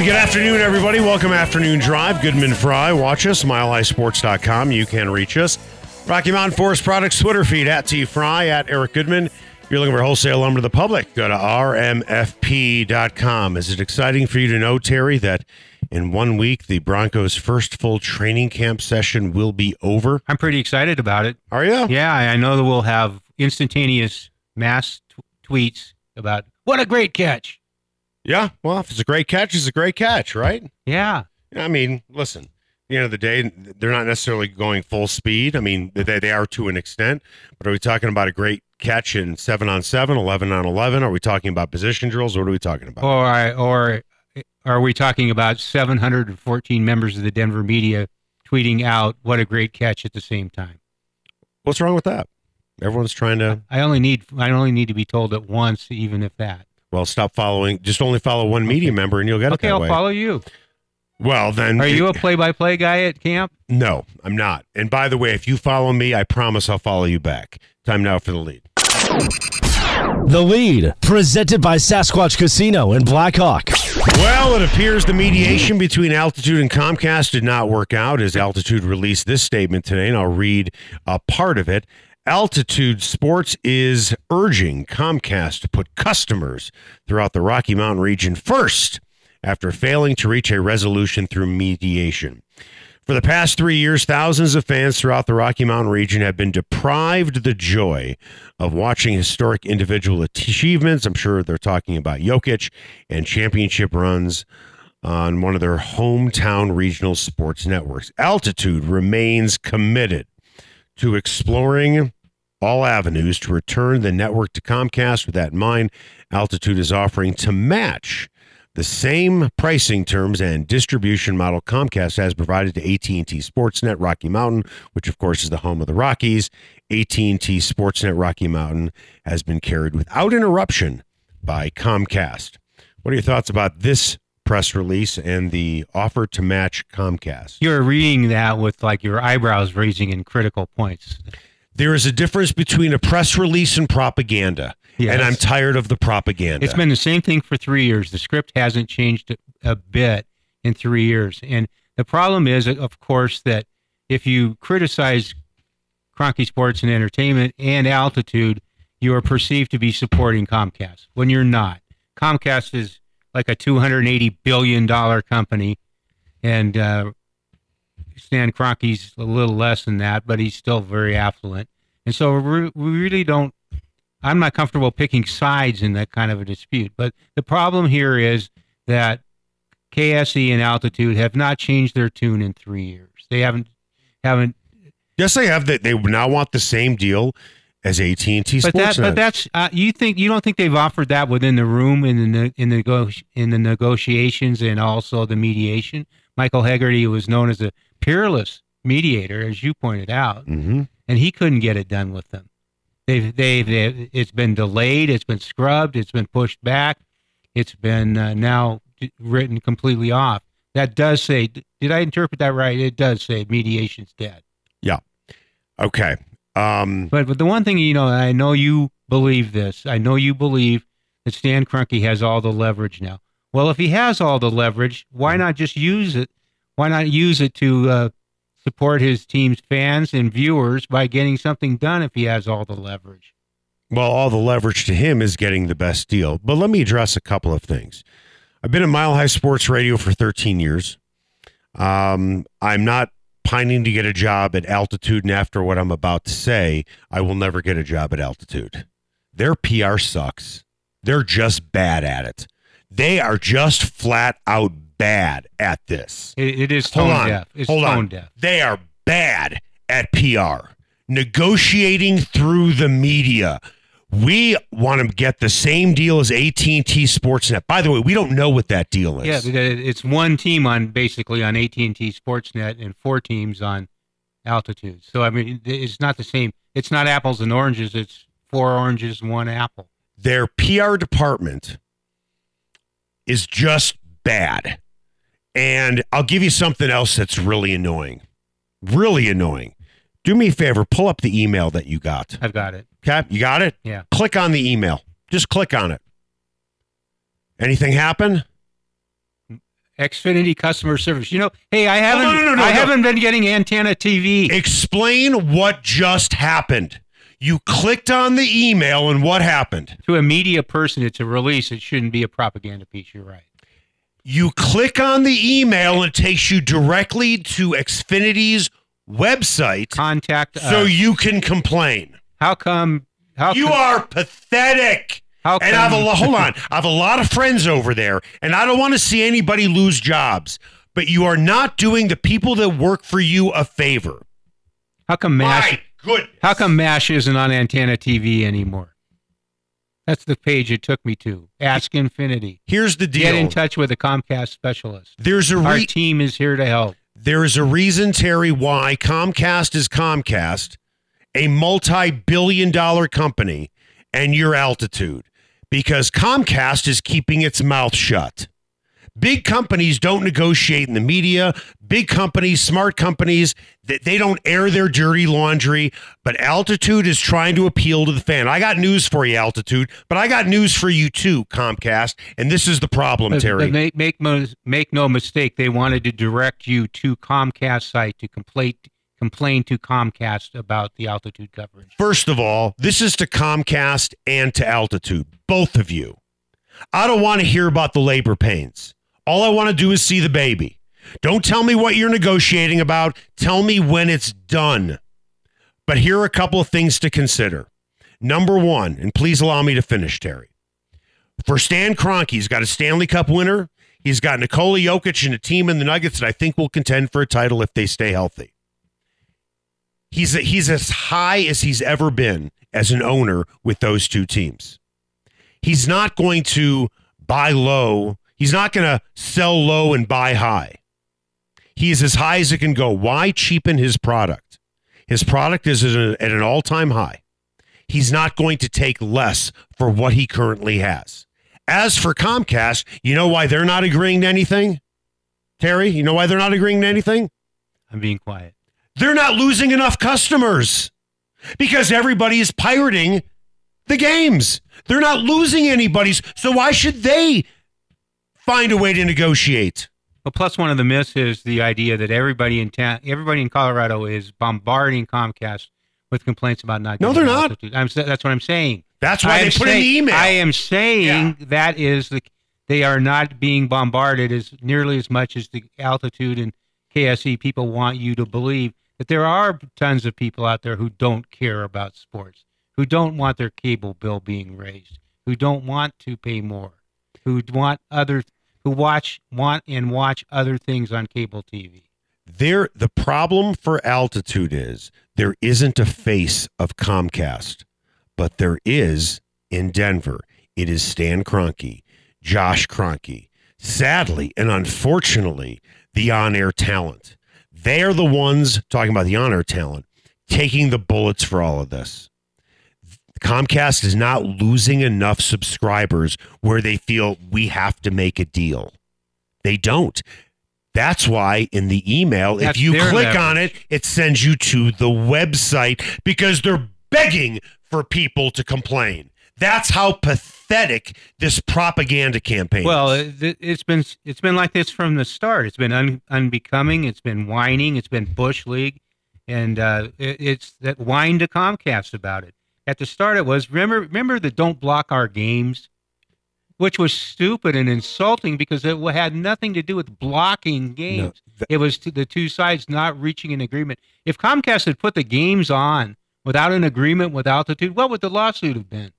And good afternoon, everybody. Welcome Afternoon Drive. Goodman Fry. Watch us, milehighsports.com. You can reach us. Rocky Mountain Forest Products Twitter feed at T Fry, at Eric Goodman. If you're looking for wholesale lumber to the public, go to rmfp.com. Is it exciting for you to know, Terry, that in one week the Broncos' first full training camp session will be over? I'm pretty excited about it. Are you? Yeah, I know that we'll have instantaneous mass t- tweets about what a great catch. Yeah. Well, if it's a great catch, it's a great catch, right? Yeah. I mean, listen, at the end of the day, they're not necessarily going full speed. I mean, they, they are to an extent, but are we talking about a great catch in seven on seven, 11 on 11? Are we talking about position drills? What are we talking about? Or or are we talking about 714 members of the Denver media tweeting out what a great catch at the same time? What's wrong with that? Everyone's trying to, I only need I only need to be told it once, even if that. Well, stop following. Just only follow one media member and you'll get it Okay, that I'll way. follow you. Well, then. Are you a play-by-play guy at camp? No, I'm not. And by the way, if you follow me, I promise I'll follow you back. Time now for the lead. The lead, presented by Sasquatch Casino in Blackhawk. Well, it appears the mediation between Altitude and Comcast did not work out as Altitude released this statement today, and I'll read a part of it. Altitude Sports is urging Comcast to put customers throughout the Rocky Mountain region first after failing to reach a resolution through mediation. For the past three years, thousands of fans throughout the Rocky Mountain region have been deprived the joy of watching historic individual achievements. I'm sure they're talking about Jokic and championship runs on one of their hometown regional sports networks. Altitude remains committed to exploring all avenues to return the network to Comcast. With that in mind, Altitude is offering to match the same pricing terms and distribution model Comcast has provided to AT&T Sportsnet Rocky Mountain, which of course is the home of the Rockies. AT&T Sportsnet Rocky Mountain has been carried without interruption by Comcast. What are your thoughts about this press release and the offer to match Comcast? You're reading that with like your eyebrows raising in critical points. There is a difference between a press release and propaganda, Yes. and I'm tired of the propaganda. It's been the same thing for three years. The script hasn't changed a, bit in three years. And the problem is, of course, that if you criticize Kroenke Sports and Entertainment and Altitude, you are perceived to be supporting Comcast when you're not. Comcast is like a $280 billion company, and uh, Stan Kroenke's a little less than that, but he's still very affluent. And so we really don't I'm not comfortable picking sides in that kind of a dispute. But the problem here is that KSE and Altitude have not changed their tune in three years. They haven't haven't. yes, they have that. They now want the same deal as AT and T But that but that's uh, you think you don't think they've offered that within the room in the in the in the negotiations and also the mediation. Michael Hegarty was known as a peerless mediator, as you pointed out, Mhm. and he couldn't get it done with them. They've, they've, they've it's been delayed, it's been scrubbed, it's been pushed back, it's been uh, now written completely off. That does say, did I interpret that right? It does say mediation's dead. Yeah. Okay. Um, But but the one thing you know, I know you believe this. I know you believe that Stan Kroenke has all the leverage now. Well, if he has all the leverage, why not just use it? Why not use it to uh, support his team's fans and viewers by getting something done if he has all the leverage? well, all the leverage to him is getting the best deal. But let me address a couple of things. I've been at Mile High Sports Radio for 13 years. Um, I'm not pining to get a job at Altitude, and after what I'm about to say, I will never get a job at Altitude. Their PR sucks. They're just bad at it. They are just flat out bad at this. It, it is Hold tone on. deaf. It's Hold tone on. deaf. They are bad at PR. Negotiating through the media. We want to get the same deal as AT&T Sportsnet. By the way, we don't know what that deal is. Yeah, it's one team on basically on AT and T Sportsnet and four teams on Altitude. So I mean, it's not the same. It's not apples and oranges. It's four oranges and one apple. Their PR department is just bad. And I'll give you something else that's really annoying. Really annoying. Do me a favor, pull up the email that you got. I've got it. Okay, you got it? Yeah. Click on the email. Just click on it. Anything happen? Xfinity customer service. You know, hey, I oh, haven't, no, no, no, I haven't been getting antenna TV. Explain what just happened. You clicked on the email and what happened? to a media person, it's a release. It shouldn't be a propaganda piece. You're right. You click on the email and it takes you directly to Xfinity's website Contact. us. so you can complain. how come? How You come, are pathetic. How And I have a lo- hold on. I have a lot of friends over there, and I don't want to see anybody lose jobs. But you are not doing the people that work for you a favor. How come Mash? My goodness. How come Mash isn't on antenna TV anymore? That's the page it took me to. Ask Xfinity. Here's the deal. Get in touch with a Comcast specialist. There's a Our team is here to help. there is a reason, Terry, why Comcast is Comcast, a multi-billion dollar company, and your altitude. Because Comcast is keeping its mouth shut. Big companies don't negotiate in the media. Big companies, smart companies, that they don't air their dirty laundry. But Altitude is trying to appeal to the fan. I got news for you, Altitude, but I got news for you too, Comcast. And this is the problem, Terry. make make make no mistake, they wanted to direct you to Comcast site to complain complain to Comcast about the altitude coverage. First of all, this is to Comcast and to Altitude, both of you. I don't want to hear about the labor pains. All I want to do is see the baby. Don't tell me what you're negotiating about. Tell me when it's done. But here are a couple of things to consider. Number one, and please allow me to finish, Terry. For Stan Kroenke, he's got a Stanley Cup winner. He's got Nikola Jokic and a team in the Nuggets that I think will contend for a title if they stay healthy. He's he's as high as he's ever been as an owner with those two teams. He's not going to buy low. He's not going to sell low and buy high. He is as high as it can go. Why cheapen his product? His product is at, an all time high. He's not going to take less for what he currently has. As for Comcast, you know why they're not agreeing to anything? Terry, you know why they're not agreeing to anything? I'm being quiet. they're not losing enough customers because everybody is pirating the games. They're not losing anybody's. So why should they find a way to negotiate? Well, plus one of the myths is the idea that everybody in town, everybody in Colorado is bombarding Comcast with complaints about not. No, they're not. I'm, that's what I'm saying. That's why I they put in the email. I am saying that is the they are not being bombarded as nearly as much as the altitude and KSE people want you to believe that there are tons of people out there who don't care about sports, who don't want their cable bill being raised, who don't want to pay more, who want other who watch want and watch other things on cable TV. there the problem for altitude is there isn't a face of Comcast, but there is in Denver. It is Stan Kroenke, Josh Kroenke. Sadly and unfortunately, the on-air talent. They are the ones talking about the on-air talent taking the bullets for all of this. Comcast is not losing enough subscribers where they feel we have to make a deal. They don't. That's why in the email, That's if you click leverage. on it, it sends you to the website because they're begging for people to complain. That's how pathetic this propaganda campaign Well, is. it, it's been it's been like this from the start. It's been un, unbecoming. It's been whining. It's been bush league, and uh, it, it's that whine to Comcast about it. At the start, it was remember remember the don't block our games, which was stupid and insulting because it had nothing to do with blocking games. th- it was to the two sides not reaching an agreement. If Comcast had put the games on without an agreement with Altitude, what would the lawsuit have been?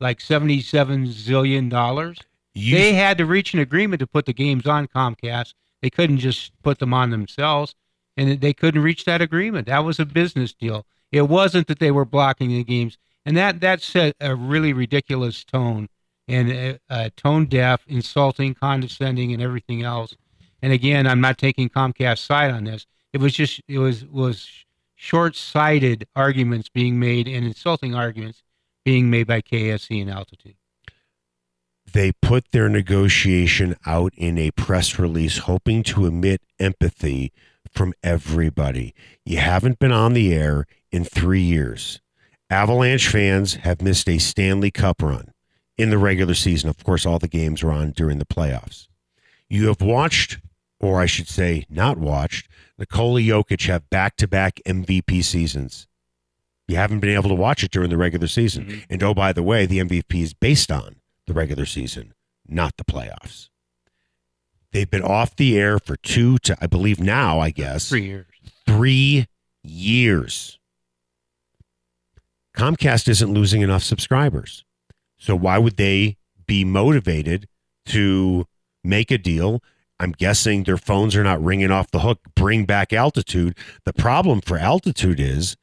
Like seventy-seven zillion dollars You- they had to reach an agreement to put the games on Comcast. They couldn't just put them on themselves, and they couldn't reach that agreement. That was a business deal. It wasn't that they were blocking the games. and that that set a really ridiculous tone and uh, uh, tone deaf, insulting, condescending, and everything else. And again, I'm not taking Comcast's side on this. It was just it was was short-sighted arguments being made and insulting arguments being made by KSE and Altitude. They put their negotiation out in a press release, hoping to emit empathy from everybody. You haven't been on the air in three years. Avalanche fans have missed a Stanley Cup run in the regular season. Of course, all the games were on during the playoffs. You have watched, or I should say, not watched, Nikola Jokic have back to back MVP seasons. You haven't been able to watch it during the regular season. Mm-hmm. And oh, by the way, the MVP is based on the regular season, not the playoffs. They've been off the air for two to, I believe now, I guess, three years. Three years. Comcast isn't losing enough subscribers. So why would they be motivated to make a deal? I'm guessing their phones are not ringing off the hook. Bring back altitude. The problem for altitude is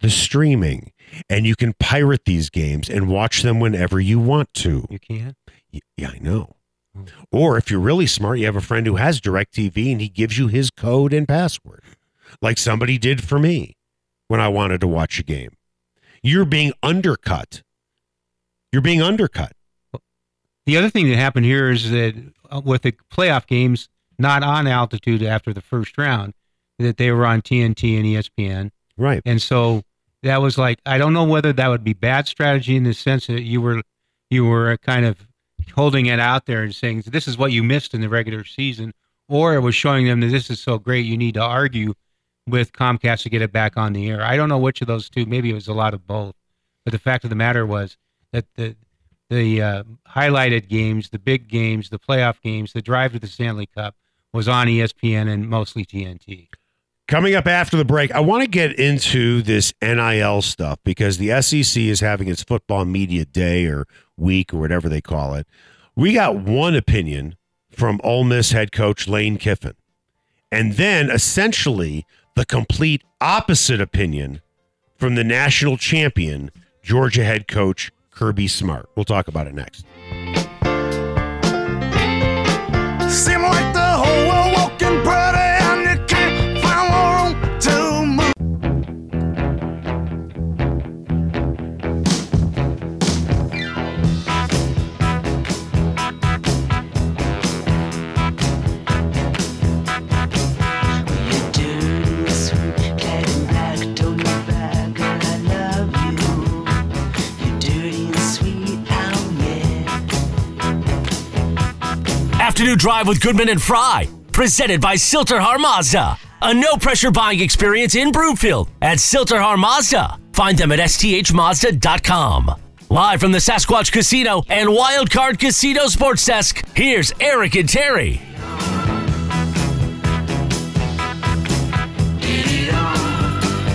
the streaming, and you can pirate these games and watch them whenever you want to. You can. Yeah, I know. Or if you're really smart, you have a friend who has DirecTV and he gives you his code and password, like somebody did for me when I wanted to watch a game. You're being undercut. You're being undercut. The other thing that happened here is that uh, with the playoff games not on altitude after the first round, that they were on TNT and ESPN. Right. And so that was like I don't know whether that would be bad strategy in the sense that you were you were kind of holding it out there and saying this is what you missed in the regular season, or it was showing them that this is so great you need to argue with Comcast to get it back on the air. I don't know which of those two. Maybe it was a lot of both. But the fact of the matter was that the the uh, highlighted games, the big games, the playoff games, the drive to the Stanley Cup was on ESPN and mostly TNT. Coming up after the break, I want to get into this NIL stuff because the SEC is having its football media day or week or whatever they call it. We got one opinion from Ole Miss head coach Lane Kiffin, and then essentially the complete opposite opinion from the national champion Georgia head coach Kirby Smart. We'll talk about it next. Drive with Goodman and Fry, presented by Sill-TerHar Mazda. A no pressure buying experience in Broomfield at Sill-TerHar Mazda. Find them at sthmazda.com. Live from the Sasquatch Casino and Wildcard Casino Sports Desk, here's Eric and Terry.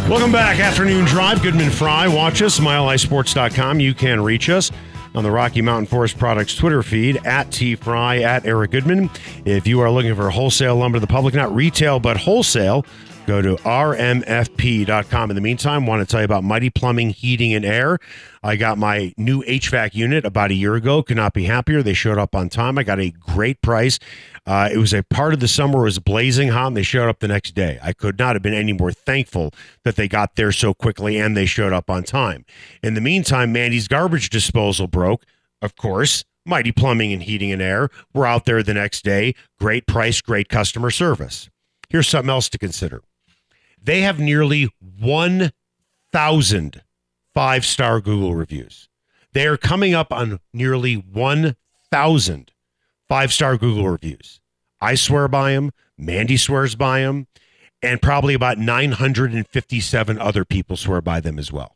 Welcome back. Afternoon Drive. Goodman Fry. Watch us, milehighsports.com. You can reach us on the Rocky Mountain Forest Products Twitter feed at T Fry at Eric Goodman. If you are looking for wholesale lumber to the public, not retail, but wholesale, go to rmfp.com. In the meantime, want to tell you about Mighty Plumbing, Heating, and Air. I got my new HVAC unit about a year ago. Could not be happier. They showed up on time. I got a great price. Uh, it was a part of the summer was blazing hot, and they showed up the next day. I could not have been any more thankful that they got there so quickly and they showed up on time. In the meantime, Mandy's garbage disposal broke. Of course, Mighty Plumbing and Heating and Air were out there the next day. Great price, great customer service. Here's something else to consider. They have nearly 1,000 five star Google reviews. They are coming up on nearly 1,000 five star Google reviews. I swear by them. Mandy swears by them. And probably about 957 other people swear by them as well.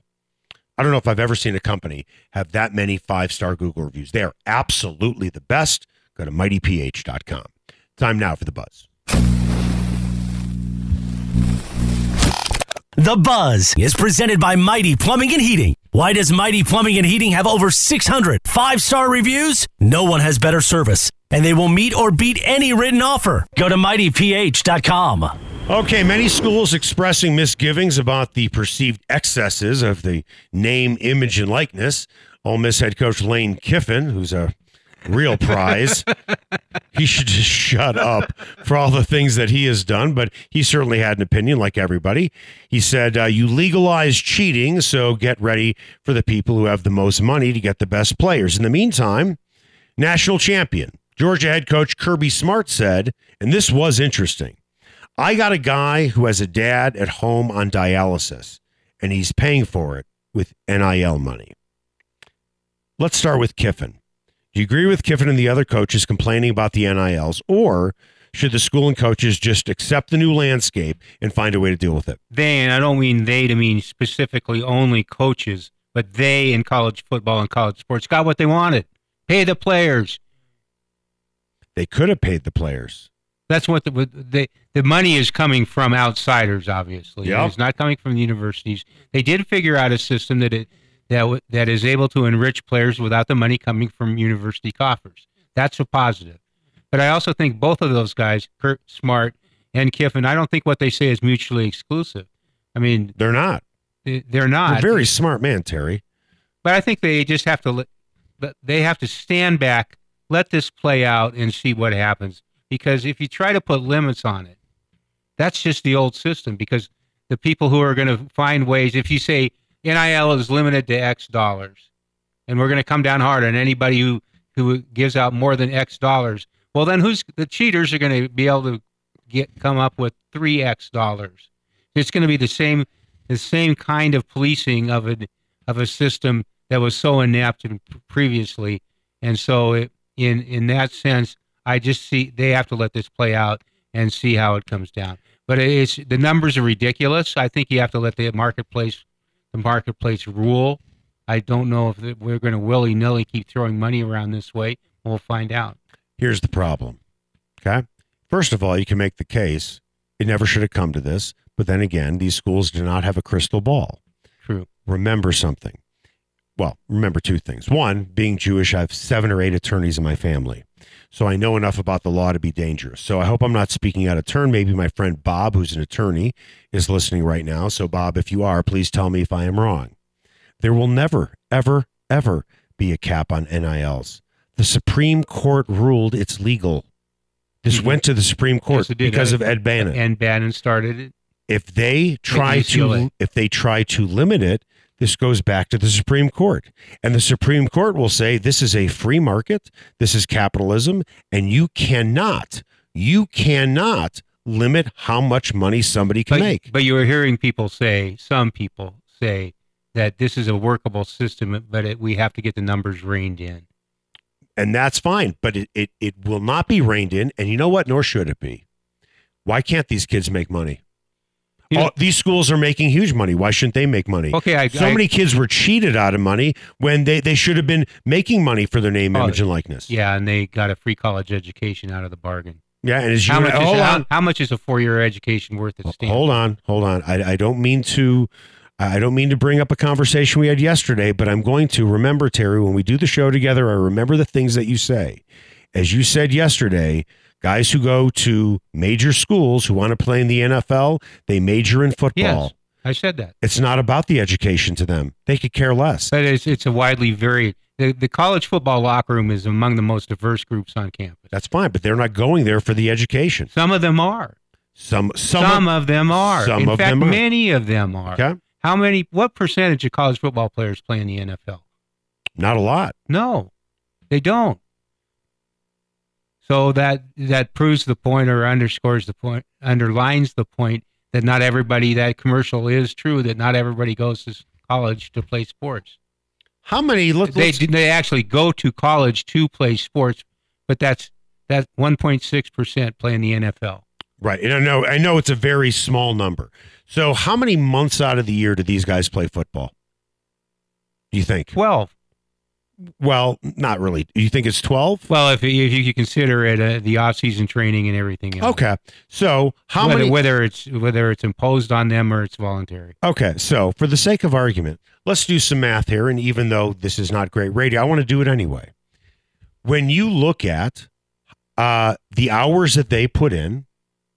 I don't know if I've ever seen a company have that many five star Google reviews. They are absolutely the best. Go to mightyph.com. Time now for the buzz. The Buzz is presented by Mighty Plumbing and Heating. Why does Mighty Plumbing and Heating have over 600 five star reviews? No one has better service, and they will meet or beat any written offer. Go to mightyph.com. Okay, many schools expressing misgivings about the perceived excesses of the name, image, and likeness. Ole Miss head coach Lane Kiffin, who's a real prize, he should just shut up for all the things that he has done, but he certainly had an opinion like everybody. He said, uh, You legalize cheating, so get ready for the people who have the most money to get the best players. In the meantime, national champion, Georgia head coach Kirby Smart said, and this was interesting. I got a guy who has a dad at home on dialysis, and he's paying for it with NIL money. Let's start with Kiffin. Do you agree with Kiffin and the other coaches complaining about the NILs, or should the school and coaches just accept the new landscape and find a way to deal with it? They, and I don't mean they to mean specifically only coaches, but they in college football and college sports got what they wanted. Pay the players. They could have paid the players. That's what the the, the money is coming from outsiders. Obviously, Yep. it's not coming from the universities. They did figure out a system that it that w- that is able to enrich players without the money coming from university coffers. That's a positive. But I also think both of those guys, Kurt Smart and Kiffin, I don't think what they say is mutually exclusive. I mean, They're not. they- they're They're not. a very smart man, Terry. but I think they just have to they have to stand back, let this play out, and see what happens. Because if you try to put limits on it, that's just the old system. Because the people who are going to find ways, if you say NIL is limited to X dollars, and we're going to come down hard on anybody who who gives out more than X dollars, well, then who's the cheaters are going to be able to get come up with three X dollars? It's going to be the same the same kind of policing of a of a system that was so inept previously, and so it, in in that sense, I just see they have to let this play out and see how it comes down. But it's the numbers are ridiculous. I think you have to let the marketplace the marketplace rule. I don't know if we're going to willy nilly keep throwing money around this way. We'll find out. Here's the problem. Okay. First of all, you can make the case it never should have come to this. But then again, these schools do not have a crystal ball. True. Remember something. Well, remember two things. One, being Jewish, I have seven or eight attorneys in my family. So I know enough about the law to be dangerous. So I hope I'm not speaking out of turn. Maybe my friend Bob, who's an attorney, is listening right now. So, Bob, if you are, please tell me if I am wrong. There will never, ever, ever be a cap on NILs. The Supreme Court ruled it's legal. This Mhm. went to the Supreme Court Yes, because Uh, of Ed Bannon. And Bannon started it. if they try to if they try to limit it, this goes back to the Supreme Court. And the Supreme Court will say this is a free market, this is capitalism, and you cannot, you cannot limit how much money somebody can But, make. but you are hearing people say, some people say, that this is a workable system, but it, we have to get the numbers reined in. And that's fine, but it, it, it will not be reined in. And you know what? Nor should it be. Why can't these kids make money? You know- All, these schools are making huge money. Why shouldn't they make money? Okay, I, So I- many kids were cheated out of money when they, they should have been making money for their name, Oh, image, and likeness. Yeah, and they got a free college education out of the bargain. Yeah, and as you How much, is, hold how, how much is a four-year education worth at Stanford? hold on, hold on. I, I don't mean to, I don't mean to bring up a conversation we had yesterday, but I'm going to remember Terry when we do the show together. I remember the things that you say, as you said yesterday. Guys who go to major schools who want to play in the NFL, they major in football. Yes, I said that. It's not about the education to them. They could care less. But it's it's a widely varied. The, the college football locker room is among the most diverse groups on campus. That's fine, but they're not going there for the education. Some of them are. Some some, Some, of them are. some in of fact, them are. many of them are. okay, How many? What percentage of college football players play in the NFL? not a lot. No, they don't. So that that proves the point, or underscores the point, underlines the point that not everybody. That commercial is true. That not everybody goes to college to play sports. How many? Let, They they actually go to college to play sports, but that's that 1.6 percent play in the NFL. Right. And I know I know it's a very small number. So how many months out of the year do these guys play football? Do you think? 12. Well, not really. Do you think it's 12? Well, if, you- if you consider it uh, the off-season training and everything else. Okay. So how whether, many whether it's whether it's imposed on them or it's voluntary. Okay. So for the sake of argument, let's do some math here and even though this is not great radio, I want to do it anyway. When you look at uh, the hours that they put in,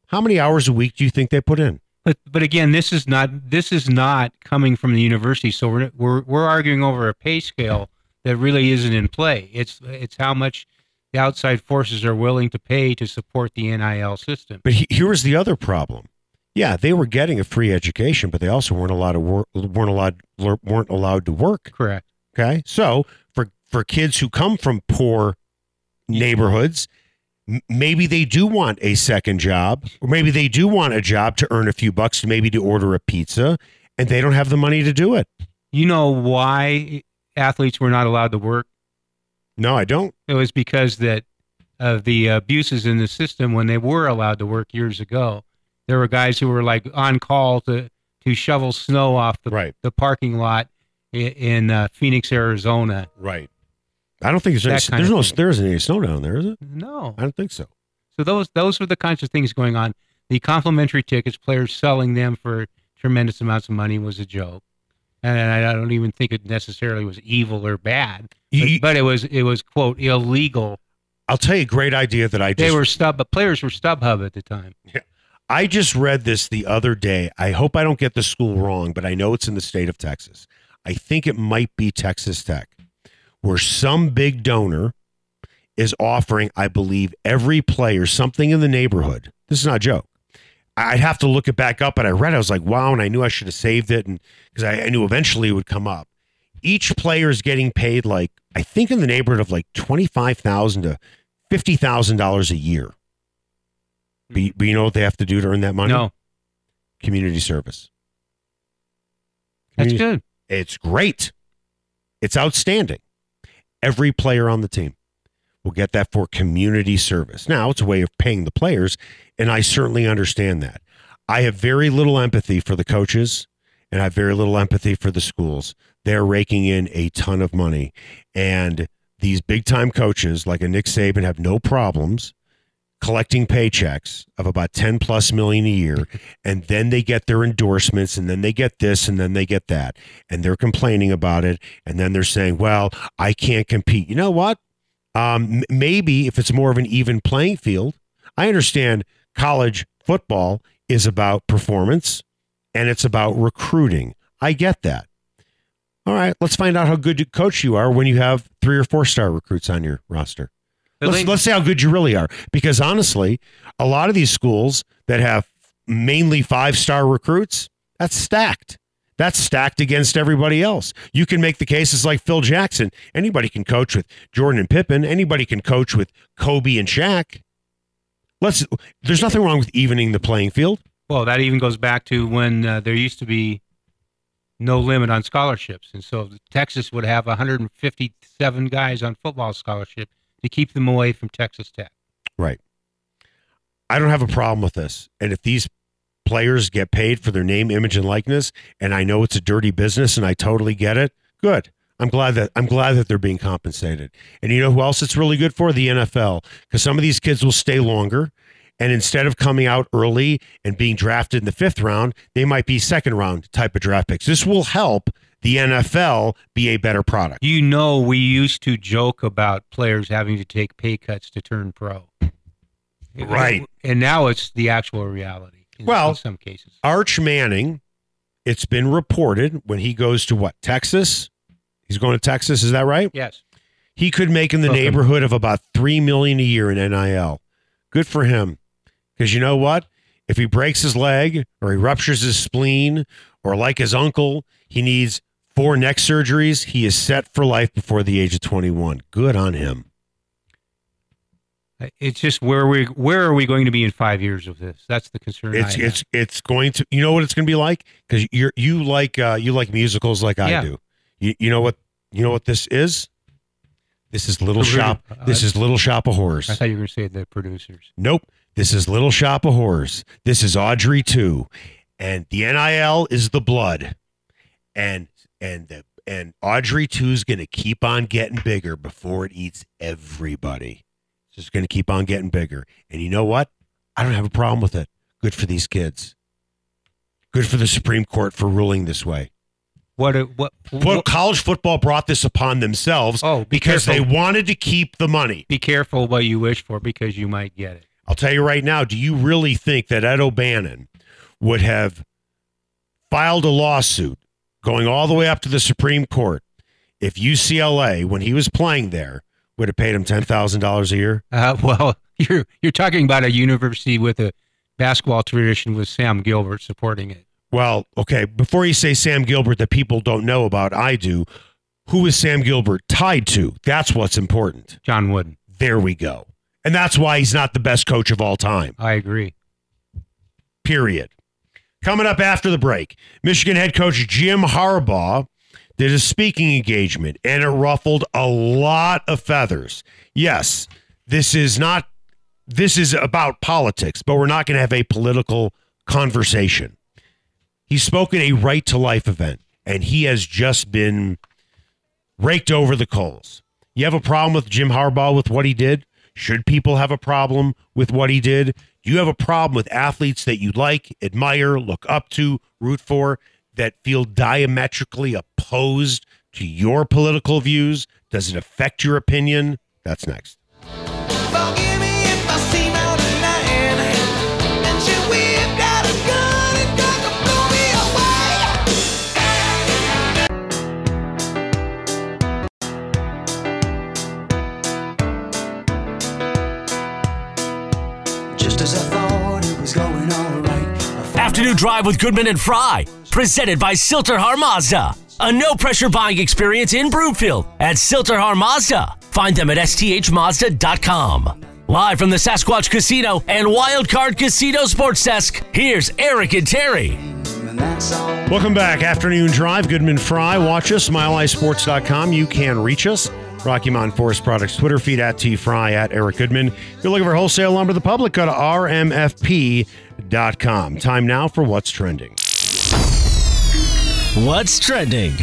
How many hours a week do you think they put in? But but again, this is not this is not coming from the university. So we're we're we're arguing over a pay scale that really isn't in play. It's it's how much the outside forces are willing to pay to support the NIL system. But he, here was the other problem. Yeah, they were getting a free education, but they also weren't allowed to work, weren't allowed weren't allowed to work. Correct. Okay, so for for kids who come from poor neighborhoods, maybe they do want a second job, or maybe they do want a job to earn a few bucks, maybe to order a pizza, and they don't have the money to do it. You know why athletes were not allowed to work? No, I don't. It was because that of the abuses in the system when they were allowed to work years ago. There were guys who were like on call to to shovel snow off the Right. the parking lot i- in uh, Phoenix, Arizona. Right. I don't think there's any, there's no thing. there isn't any snow down there, is it? No, I don't think so. so those those were the kinds of things going on. The complimentary tickets, players selling them for tremendous amounts of money, was a joke, and I don't even think it necessarily was evil or bad. But, but it was it was quote illegal. I'll tell you a great idea that I just They were stub, but players were StubHub at the time. Yeah. I just read this the other day. I hope I don't get the school wrong, but I know it's in the state of Texas. I think it might be Texas Tech, where some big donor is offering, I believe, every player something in the neighborhood. This is not a joke. I'd have to look it back up, but I read, it, I was like, wow, and I knew I should have saved it, and because I, I knew eventually it would come up. Each player is getting paid like I think in the neighborhood of like twenty five thousand to fifty thousand dollars a year. But, you- but you know what they have to do to earn that money? No, community service. that's good. It's great. It's outstanding. Every player on the team will get that for community service. Now, it's a way of paying the players, and I certainly understand that. I have very little empathy for the coaches, and I have very little empathy for the schools. They're raking in a ton of money, and these big time coaches like a Nick Saban have no problems collecting paychecks of about 10 plus million a year and then they get their endorsements and then they get this and then they get that and they're complaining about it and then they're saying well i can't compete you know what um, maybe if it's more of an even playing field i understand college football is about performance and it's about recruiting i get that all right let's find out how good a coach you are when you have three or four star recruits on your roster let's, let's see how good you really are. Because honestly, a lot of these schools that have mainly five star recruits, that's stacked. That's stacked against everybody else. You can make the cases like Phil Jackson. Anybody can coach with Jordan and Pippen. Anybody can coach with Kobe and Shaq. Let's. There's nothing wrong with evening the playing field. Well, that even goes back to when uh, there used to be no limit on scholarships, and so Texas would have 157 guys on football scholarship to keep them away from Texas Tech. Right. I don't have a problem with this. And if these players get paid for their name, image, and likeness, and I know it's a dirty business and I totally get it, good. I'm glad that I'm glad that they're being compensated. And you know who else it's really good for? The NFL. Because some of these kids will stay longer. And instead of coming out early and being drafted in the fifth round, they might be second round type of draft picks. This will help the NFL be a better product. You know, we used to joke about players having to take pay cuts to turn pro. Right. And now it's the actual reality. In, Well- in some cases. Arch Manning, it's been reported when he goes to what, Texas? He's going to Texas, is that right? Yes. He could make in the Okay. neighborhood of about three million a year in NIL. Good for him. Because you know what? If he breaks his leg or he ruptures his spleen, or like his uncle, he needs four neck surgeries, he is set for life before the age of 21. Good on him. It's just where we where are we going to be in five years of this? That's the concern. It's it's it's going to you know what it's going to be like because you're you like uh, you like musicals like I do. You you know what you know what this is? This is Little Produ- Shop. This uh, is Little Shop of Horrors. I thought you were going to say the producers. Nope. This is Little Shop of Horrors. This is Audrey too, and the NIL is the blood, and and the and Audrey two is going to keep on getting bigger before it eats everybody. It's just going to keep on getting bigger, and you know what? I don't have a problem with it. Good for these kids. Good for the Supreme Court for ruling this way. What? What? What college football brought this upon themselves oh, be because careful. they wanted to keep the money. be careful what you wish for because you might get it. I'll tell you right now, do you really think that Ed O'Bannon would have filed a lawsuit going all the way up to the Supreme Court if UCLA, when he was playing there, would have paid him $10,000 a year? Uh, well, you're you're talking about a university with a basketball tradition with Sam Gilbert supporting it. Well, okay, before you say Sam Gilbert that people don't know about, I do. Who is Sam Gilbert tied to? That's what's important. John Wooden. There we go. And that's why he's not the best coach of all time. I agree. Period. Coming up after the break, Michigan head coach Jim Harbaugh did a speaking engagement and it ruffled a lot of feathers. Yes, this is not this is about politics, but we're not going to have a political conversation. He spoke at a right to life event and he has just been raked over the coals. You have a problem with Jim Harbaugh with what he did? Should people have a problem with what he did? Do you have a problem with athletes that you like, admire, look up to, root for that feel diametrically opposed to your political views? Does it affect your opinion? That's next. Forgive me if I seem out of line. And you we've got a gun and got to blow me away. Just as I thought it was going all right. Afternoon Drive with Goodman and Fry, presented by Sill-TerHar Mazda. A no pressure buying experience in Broomfield at Sill-TerHar Mazda. Find them at sthmazda.com. Live from the Sasquatch Casino and Wildcard Casino Sports Desk, here's Eric and Terry. Welcome back. Afternoon Drive, Goodman Fry. Watch us, milehighsports.com. You can reach us. Rocky Mountain Forest Products Twitter feed at T Fry at Eric Goodman. If you're looking for wholesale lumber to the public, go to rmfp.com. Time now for What's Trending. What's trending?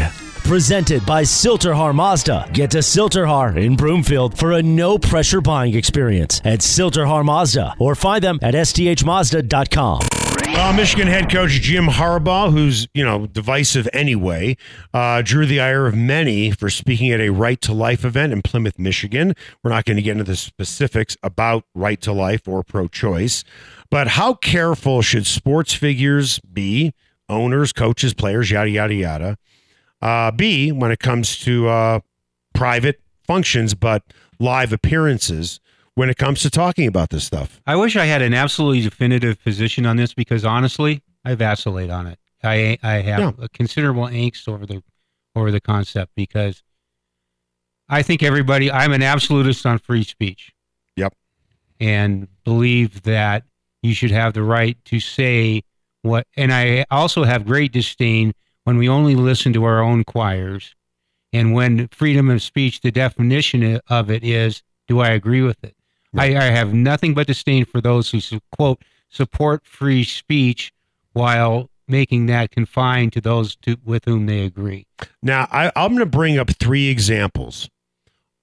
Presented by Sill-TerHar Mazda. Get to Sill-TerHar in Broomfield for a no pressure buying experience at Sill-TerHar Mazda or find them at sthmazda.com. Uh, Michigan head coach Jim Harbaugh, who's you know divisive anyway, uh, drew the ire of many for speaking at a Right to Life event in Plymouth, Michigan. We're not going to get into the specifics about right to life or pro-choice, but how careful should sports figures be, owners, coaches, players, yada yada yada, uh, be when it comes to uh, private functions but live appearances when it comes to talking about this stuff? I wish I had an absolutely definitive position on this because honestly, I vacillate on it. I I have Yeah. a considerable angst over the over the concept because I think everybody I'm an absolutist on free speech. Yep. And believe that you should have the right to say what and I also have great disdain when we only listen to our own choirs and when freedom of speech the definition of it is do I agree with it? I, I have nothing but disdain for those who quote support free speech while making that confined to those to, with whom they agree. Now, I, I'm going to bring up three examples.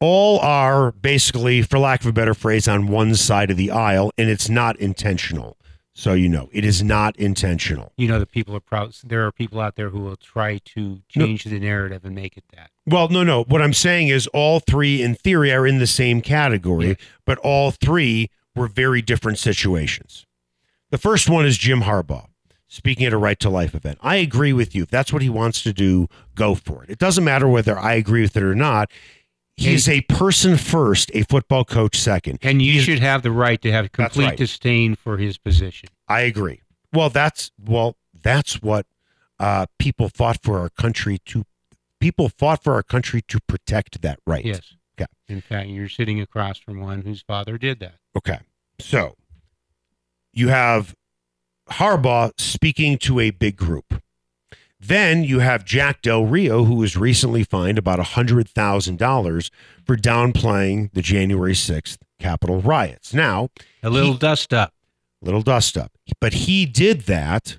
All are basically, for lack of a better phrase, on one side of the aisle, and it's not intentional. So, you know, it is not intentional. You know, the people are proud. There are people out there who will try to change the narrative and make it that. Well, no, no. What I'm saying is all three, in theory, are in the same category, Yeah. but all three were very different situations. The first one is Jim Harbaugh speaking at a Right to Life event. I agree with you. If that's what he wants to do, go for it. It doesn't matter whether I agree with it or not. He Hey. is a person first, a football coach second. And you He should have the right to have complete right. disdain for his position. I agree. Well, that's well, that's what uh, people fought for our country to. People fought for our country to protect that right. Yes. Okay. In fact, you're sitting across from one whose father did that. Okay. So you have Harbaugh speaking to a big group. Then you have Jack Del Rio, who was recently fined about $100,000 for downplaying the January 6th Capitol riots. Now, A little He- dust up. little dust up. But he did that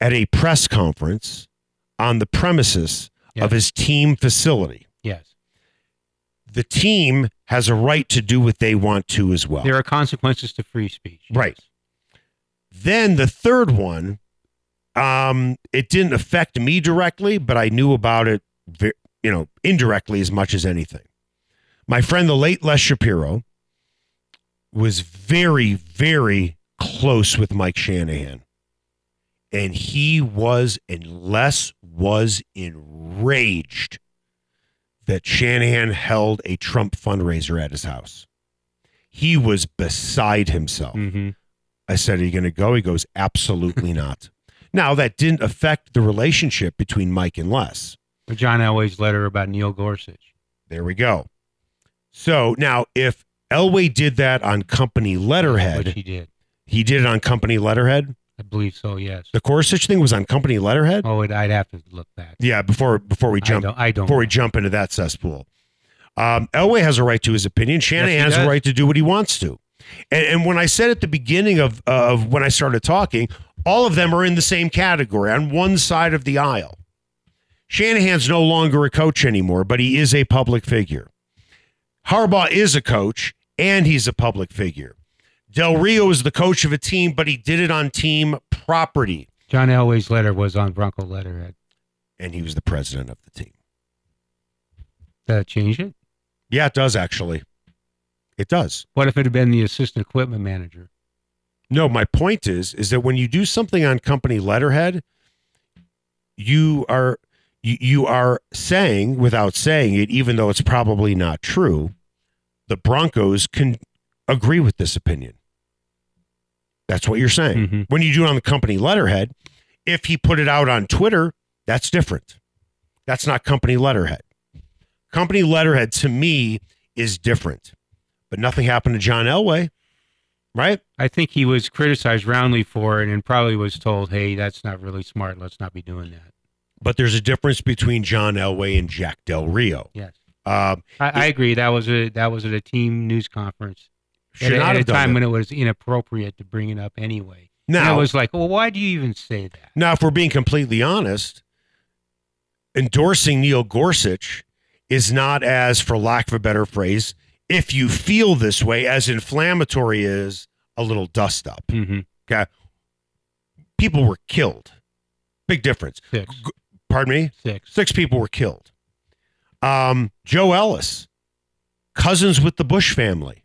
at a press conference on the premises of his team facility. Yes. The team has a right to do what they want to as well. There are consequences to free speech. Right. Then the third one, um, it didn't affect me directly, but I knew about it, you know, indirectly as much as anything. My friend, the late Les Shapiro, was very, very close with Mike Shanahan. And he was, and Les was enraged that Shanahan held a Trump fundraiser at his house. He was beside himself. hmm I said, Are you going to go? He goes, Absolutely not. Now, that didn't affect the relationship between Mike and Les. John Elway's letter about Neil Gorsuch. There we go. So now, if Elway did that on company letterhead, Which he did. he did it on company letterhead. I believe so, yes. The Gorsuch thing was on company letterhead. Oh, it, I'd have to look back. Yeah, before before we I jump don't, I don't before we jump into that cesspool. Um, Elway has a right to his opinion. Shanahan he has a right to do what he wants to. And, and when I said at the beginning of of when I started talking, all of them are in the same category on one side of the aisle. Shanahan's no longer a coach anymore, but he is a public figure. Harbaugh is a coach and he's a public figure. Del Rio is the coach of a team, but he did it on team property, John Elway's letter was on Bronco letterhead. and he was the president of the team. That change it? Yeah, it does actually. It does. What if it had been the assistant equipment manager? No, my point is is that when you do something on company letterhead, you are you, you are saying without saying it, even though it's probably not true, the Broncos can agree with this opinion. That's what you're saying. Mhm. When you do it on the company letterhead, if he put it out on Twitter, that's different. That's not company letterhead. Company letterhead to me is different. But nothing happened to John Elway, right? I think he was criticized roundly for it and probably was told, hey, that's not really smart. Let's not be doing that. But there's a difference between John Elway and Jack Del Rio. Yes. Um, I, I agree. That was a that was at a team news conference should at, a- not at have done time it. when it was inappropriate to bring it up anyway. And Now, it was like, well, why do you even say that? now, if we're being completely honest, endorsing Neil Gorsuch is not as, for lack of a better phrase, if you feel this way, as inflammatory as a little dust up. hmm Okay. People were killed. Big difference. Six, Pardon me? six. Six people were killed. Um, Joe Ellis, cousins with the Bush family,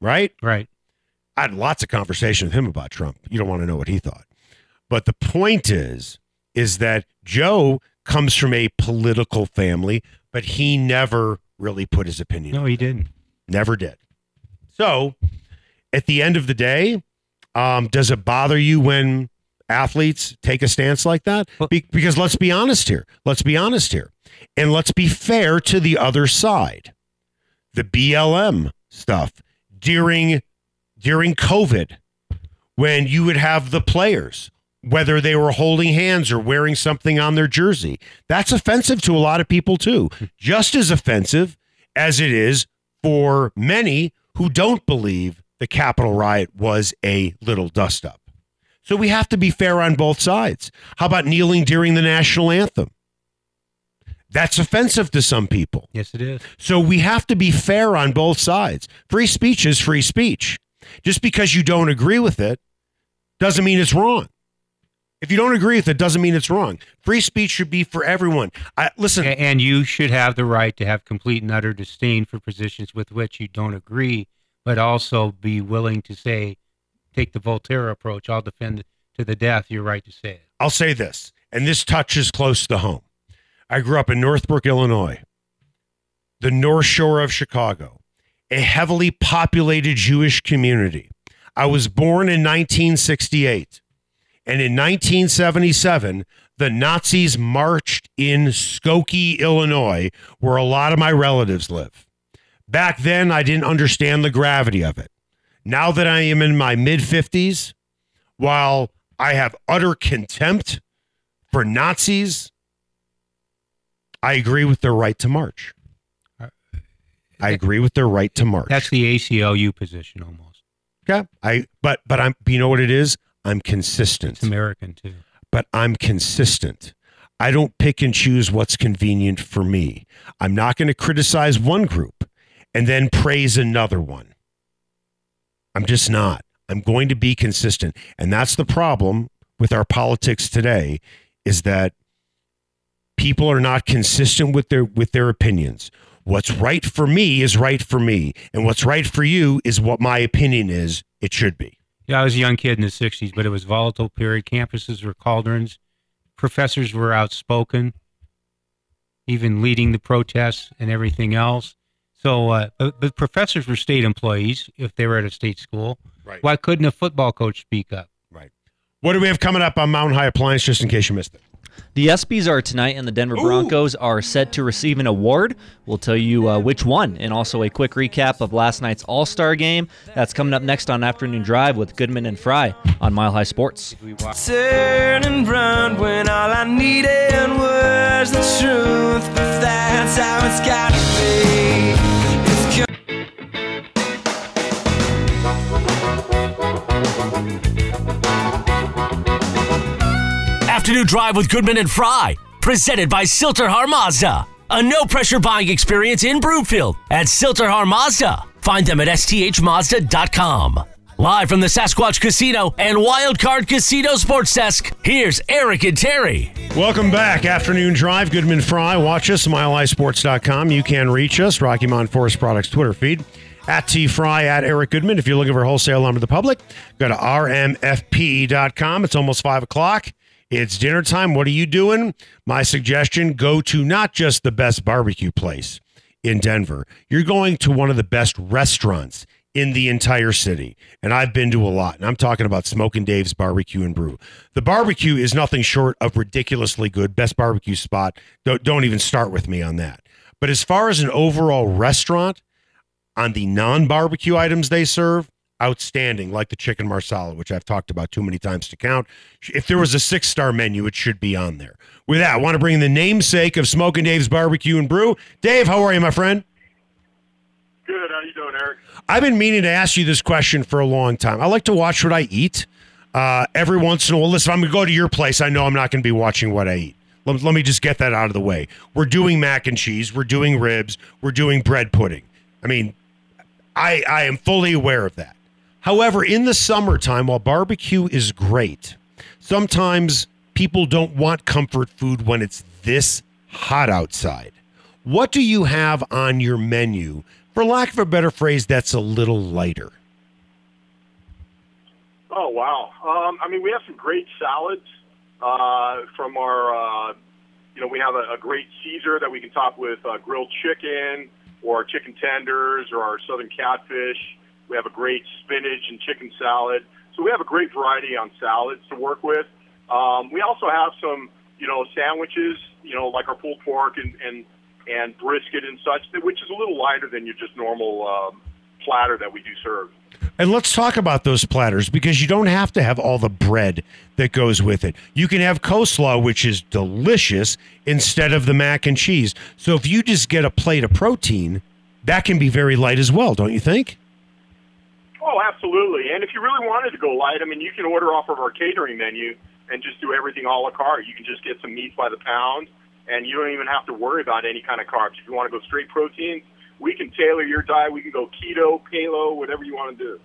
right? Right. I had lots of conversation with him about Trump. You don't want to know what he thought. But the point is, is that Joe comes from a political family, but he never really put his opinion. No, he there. didn't. Never did. So at the end of the day, um, does it bother you when athletes take a stance like that? Be- because let's be honest here. Let's be honest here. And let's be fair to the other side. The BLM stuff during during COVID, when you would have the players, whether they were holding hands or wearing something on their jersey, that's offensive to a lot of people too. Just as offensive as it is for many who don't believe the Capitol riot was a little dust up. So we have to be fair on both sides. How about kneeling during the national anthem? That's offensive to some people. Yes, it is. So we have to be fair on both sides. Free speech is free speech. Just because you don't agree with it doesn't mean it's wrong. If you don't agree with it, doesn't mean it's wrong. Free speech should be for everyone. I, listen, And you should have the right to have complete and utter disdain for positions with which you don't agree, but also be willing to say, take the Voltaire approach. I'll defend to the death your right to say it. I'll say this, and this touches close to home. I grew up in Northbrook, Illinois, the North Shore of Chicago, a heavily populated Jewish community. I was born in 1968, and in 1977, the Nazis marched in Skokie, Illinois, where a lot of my relatives live. Back then, I didn't understand the gravity of it. Now that I am in my mid 50s, while I have utter contempt for Nazis, I agree with their right to march. I agree with their right to march. That's the ACLU position almost. okay. I but but I'm you know what it is? I'm consistent. It's American too. but I'm consistent. I don't pick and choose what's convenient for me. I'm not going to criticize one group and then praise another one. I'm just not. I'm going to be consistent. And that's the problem with our politics today is that people are not consistent with their with their opinions. What's right for me is right for me, and what's right for you is what my opinion is. It should be. Yeah, I was a young kid in the '60s, but it was volatile period. Campuses were cauldrons. Professors were outspoken, even leading the protests and everything else. So, uh, but, but professors were state employees if they were at a state school. Right. Why couldn't a football coach speak up? Right. What do we have coming up on Mountain High Appliance? Just in case you missed it. The ESPYs are tonight, and the Denver Broncos are set to receive an award. We'll tell you uh, which one, and also a quick recap of last night's All Star game. That's coming up next on Afternoon Drive with Goodman and Fry on Mile High Sports. Turn and run when all I needed was the truth, but that's how it's gotta be. Afternoon Drive with Goodman and Fry, presented by Sill-TerHar Mazda. A no pressure buying experience in Broomfield at Sill-TerHar Mazda. Find them at sthmazda.com. Live from the Sasquatch Casino and Wildcard Casino Sports Desk, here's Eric and Terry. Welcome back. Afternoon Drive. Goodman Fry. Watch us, milehighsports.com. You can reach us, Rocky Mountain Forest Products Twitter feed. At T Fry, at Eric Goodman. If you're looking for wholesale lumber to the public, go to rmfp.com. It's almost 5 o'clock. It's dinner time. What are you doing? My suggestion go to not just the best barbecue place in Denver, you're going to one of the best restaurants in the entire city. And I've been to a lot. And I'm talking about Smoking Dave's Barbecue and Brew. The barbecue is nothing short of ridiculously good. Best barbecue spot. Don't, don't even start with me on that. But as far as an overall restaurant, on the non-barbecue items they serve, outstanding, like the chicken marsala, which I've talked about too many times to count. If there was a six-star menu, it should be on there. With that, I want to bring in the namesake of Smoking Dave's Barbecue and Brew. Dave, how are you, my friend? Good. How you doing, Eric? I've been meaning to ask you this question for a long time. I like to watch what I eat. Uh, every once in a while, listen, I'm going to go to your place. I know I'm not going to be watching what I eat. Let, let me just get that out of the way. We're doing mac and cheese. We're doing ribs. We're doing bread pudding. I mean, I, I am fully aware of that. However, in the summertime, while barbecue is great, sometimes people don't want comfort food when it's this hot outside. What do you have on your menu, for lack of a better phrase, that's a little lighter? Oh wow. Um, I mean, we have some great salads uh, from our. Uh, you know, we have a, a great Caesar that we can top with uh, grilled chicken or chicken tenders or our southern catfish. We have a great spinach and chicken salad. So we have a great variety on salads to work with. Um, we also have some, you know, sandwiches, you know, like our pulled pork and and, and brisket and such, which is a little lighter than your just normal um, platter that we do serve. And let's talk about those platters because you don't have to have all the bread that goes with it. You can have coleslaw, which is delicious, instead of the mac and cheese. So if you just get a plate of protein, that can be very light as well, don't you think? Oh, absolutely. And if you really wanted to go light, I mean, you can order off of our catering menu and just do everything a la carte. You can just get some meats by the pound, and you don't even have to worry about any kind of carbs. If you want to go straight proteins, we can tailor your diet. We can go keto, paleo, whatever you want to do.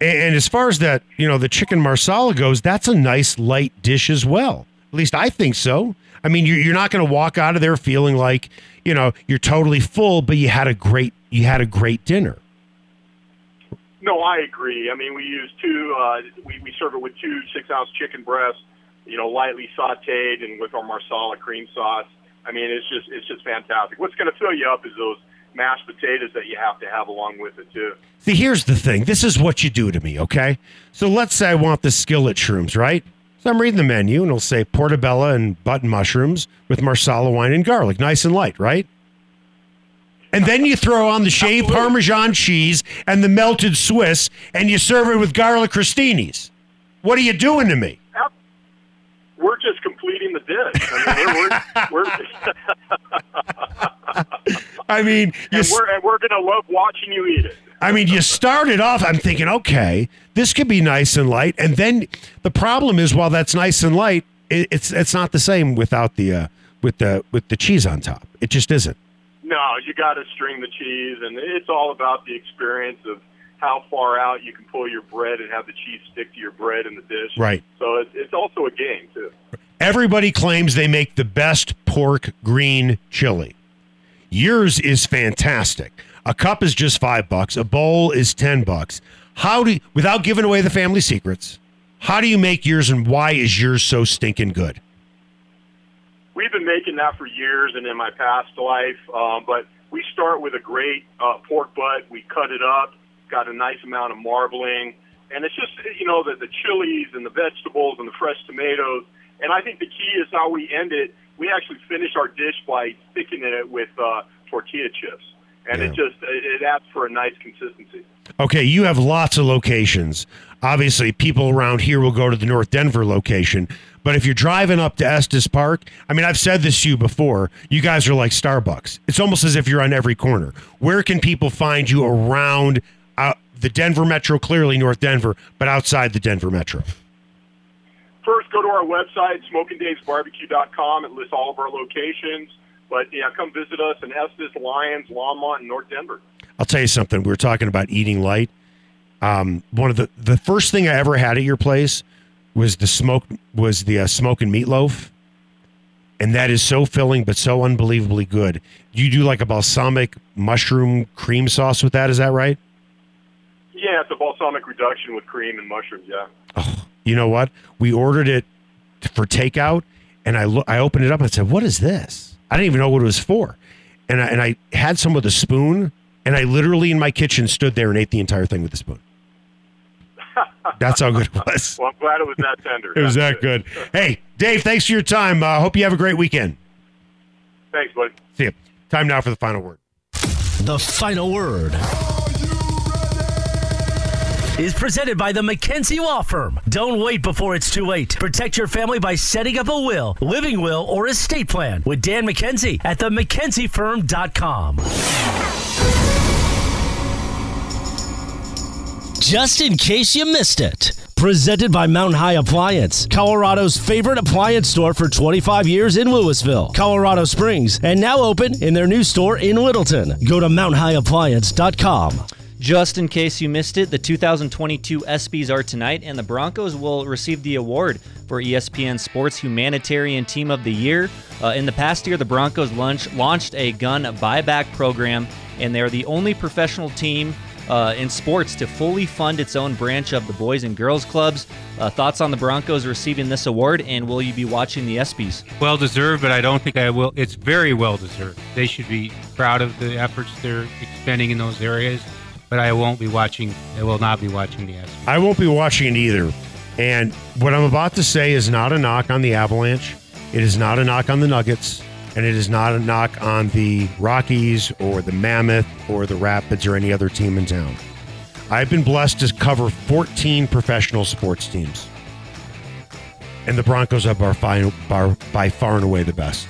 And, as far as that, you know, the chicken marsala goes, that's a nice light dish as well. At least I think so. I mean, you're not going to walk out of there feeling like, you know, you're totally full, but you had a great you had a great dinner. No, I agree. I mean, we use two. Uh, we we serve it with two six ounce chicken breasts, you know, lightly sautéed and with our marsala cream sauce. I mean, it's just it's just fantastic. What's going to fill you up is those mashed potatoes that you have to have along with it too. See, here's the thing. This is what you do to me, okay? So let's say I want the skillet shrooms, right? So I'm reading the menu and it'll say portobello and button mushrooms with marsala wine and garlic, nice and light, right? And then you throw on the shaved Parmesan cheese and the melted Swiss, and you serve it with garlic crostinis. What are you doing to me? We're just completing the dish. I mean, we're, we're, I mean, you, and we're and we're going to love watching you eat it. I mean, you started off. I'm thinking, okay, this could be nice and light, and then the problem is, while that's nice and light, it, it's it's not the same without the uh, with the with the cheese on top. It just isn't. No, you got to string the cheese, and it's all about the experience of how far out you can pull your bread and have the cheese stick to your bread in the dish. Right. So it's, it's also a game too. Everybody claims they make the best pork green chili. Yours is fantastic. A cup is just five bucks. A bowl is ten bucks. How do you, without giving away the family secrets? How do you make yours, and why is yours so stinking good? We've been making that for years and in my past life, um, but we start with a great uh, pork butt. We cut it up, got a nice amount of marbling, and it's just you know the the chilies and the vegetables and the fresh tomatoes. And I think the key is how we end it. We actually finish our dish by thickening it with uh, tortilla chips, and it just it, it adds for a nice consistency. Okay, you have lots of locations. Obviously, people around here will go to the North Denver location. But if you're driving up to Estes Park, I mean, I've said this to you before. You guys are like Starbucks. It's almost as if you're on every corner. Where can people find you around uh, the Denver Metro? Clearly, North Denver, but outside the Denver Metro. First, go to our website, smokingdavesbarbecue.com. It lists all of our locations. But yeah, come visit us in Estes, Lyons, Longmont, and North Denver. I'll tell you something. We were talking about eating light. Um, one of the the first thing I ever had at your place was the smoke was the uh, smoking meatloaf, and that is so filling but so unbelievably good. You do like a balsamic mushroom cream sauce with that? Is that right? Yeah, it's a balsamic reduction with cream and mushrooms. Yeah. You know what? We ordered it for takeout, and I lo- I opened it up and said, "What is this?" I didn't even know what it was for, and I, and I had some with a spoon, and I literally in my kitchen stood there and ate the entire thing with the spoon. That's how good it was. Well, I'm glad it was that tender. It was That's that good. Hey, Dave, thanks for your time. Uh, hope you have a great weekend. Thanks, buddy. See you. Time now for the final word. The final word is presented by the McKenzie Law Firm. Don't wait before it's too late. Protect your family by setting up a will, living will, or estate plan with Dan McKenzie at the McKenzieFirm.com. Just in case you missed it. Presented by Mountain High Appliance, Colorado's favorite appliance store for 25 years in Louisville, Colorado Springs, and now open in their new store in Littleton. Go to mountainhighappliance.com. Just in case you missed it, the 2022 ESPYs are tonight, and the Broncos will receive the award for ESPN Sports Humanitarian Team of the Year. Uh, in the past year, the Broncos launch, launched a gun buyback program, and they're the only professional team uh, in sports to fully fund its own branch of the Boys and Girls Clubs. Uh, thoughts on the Broncos receiving this award, and will you be watching the ESPYs? Well deserved, but I don't think I will. It's very well deserved. They should be proud of the efforts they're expending in those areas. But I won't be watching. I will not be watching the ESPYs. I won't be watching it either. And what I'm about to say is not a knock on the Avalanche. It is not a knock on the Nuggets. And it is not a knock on the Rockies or the Mammoth or the Rapids or any other team in town. I've been blessed to cover 14 professional sports teams. And the Broncos are by, far- by, by far and away the best.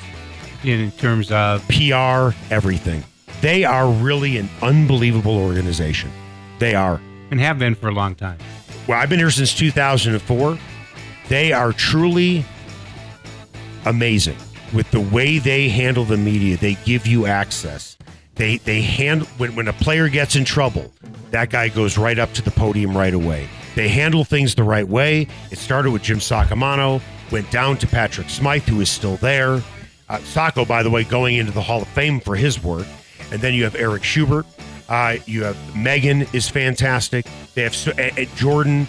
In terms of PR, everything. They are really an unbelievable organization. They are. and have been for a long time. Well, I've been here since 2004. They are truly amazing with the way they handle the media. They give you access. They they handle when when a player gets in trouble, that guy goes right up to the podium right away. They handle things the right way. It started with Jim Saccomano, went down to Patrick Smyth, who is still there. Uh, Sacco, by the way, going into the Hall of Fame for his work. And then you have Eric Schubert. Uh, you have Megan is fantastic. They have so, Jordan,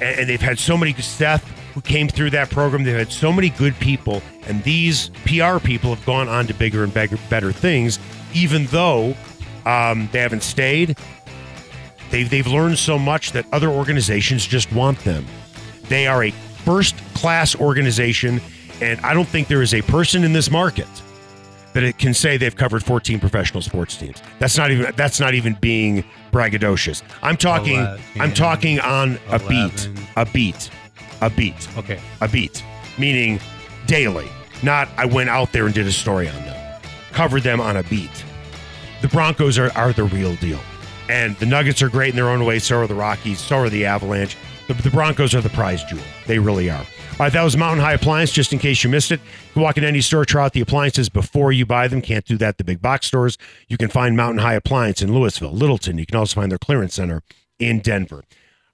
and, and they've had so many Seth who came through that program. They've had so many good people, and these PR people have gone on to bigger and bigger, better things. Even though um, they haven't stayed, they've they've learned so much that other organizations just want them. They are a first class organization, and I don't think there is a person in this market that it can say they've covered 14 professional sports teams. That's not even that's not even being braggadocious. I'm talking Eleven. I'm talking on a beat, a beat, a beat, Okay. a beat, meaning daily. Not I went out there and did a story on them. Covered them on a beat. The Broncos are, are the real deal. And the Nuggets are great in their own way. So are the Rockies. So are the Avalanche. The, the Broncos are the prize jewel. They really are. All right, that was Mountain High Appliance, just in case you missed it. You can walk in any store, try out the appliances before you buy them. Can't do that at the big box stores. You can find Mountain High Appliance in Louisville, Littleton. You can also find their clearance center in Denver.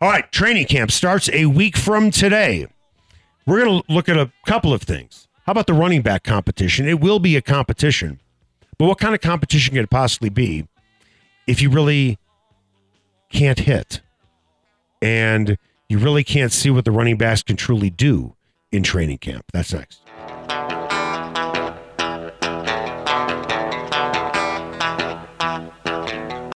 All right, training camp starts a week from today. We're going to look at a couple of things. How about the running back competition? It will be a competition, But what kind of competition could it possibly be if you really can't hit and you really can't see what the running backs can truly do in training camp? That's next.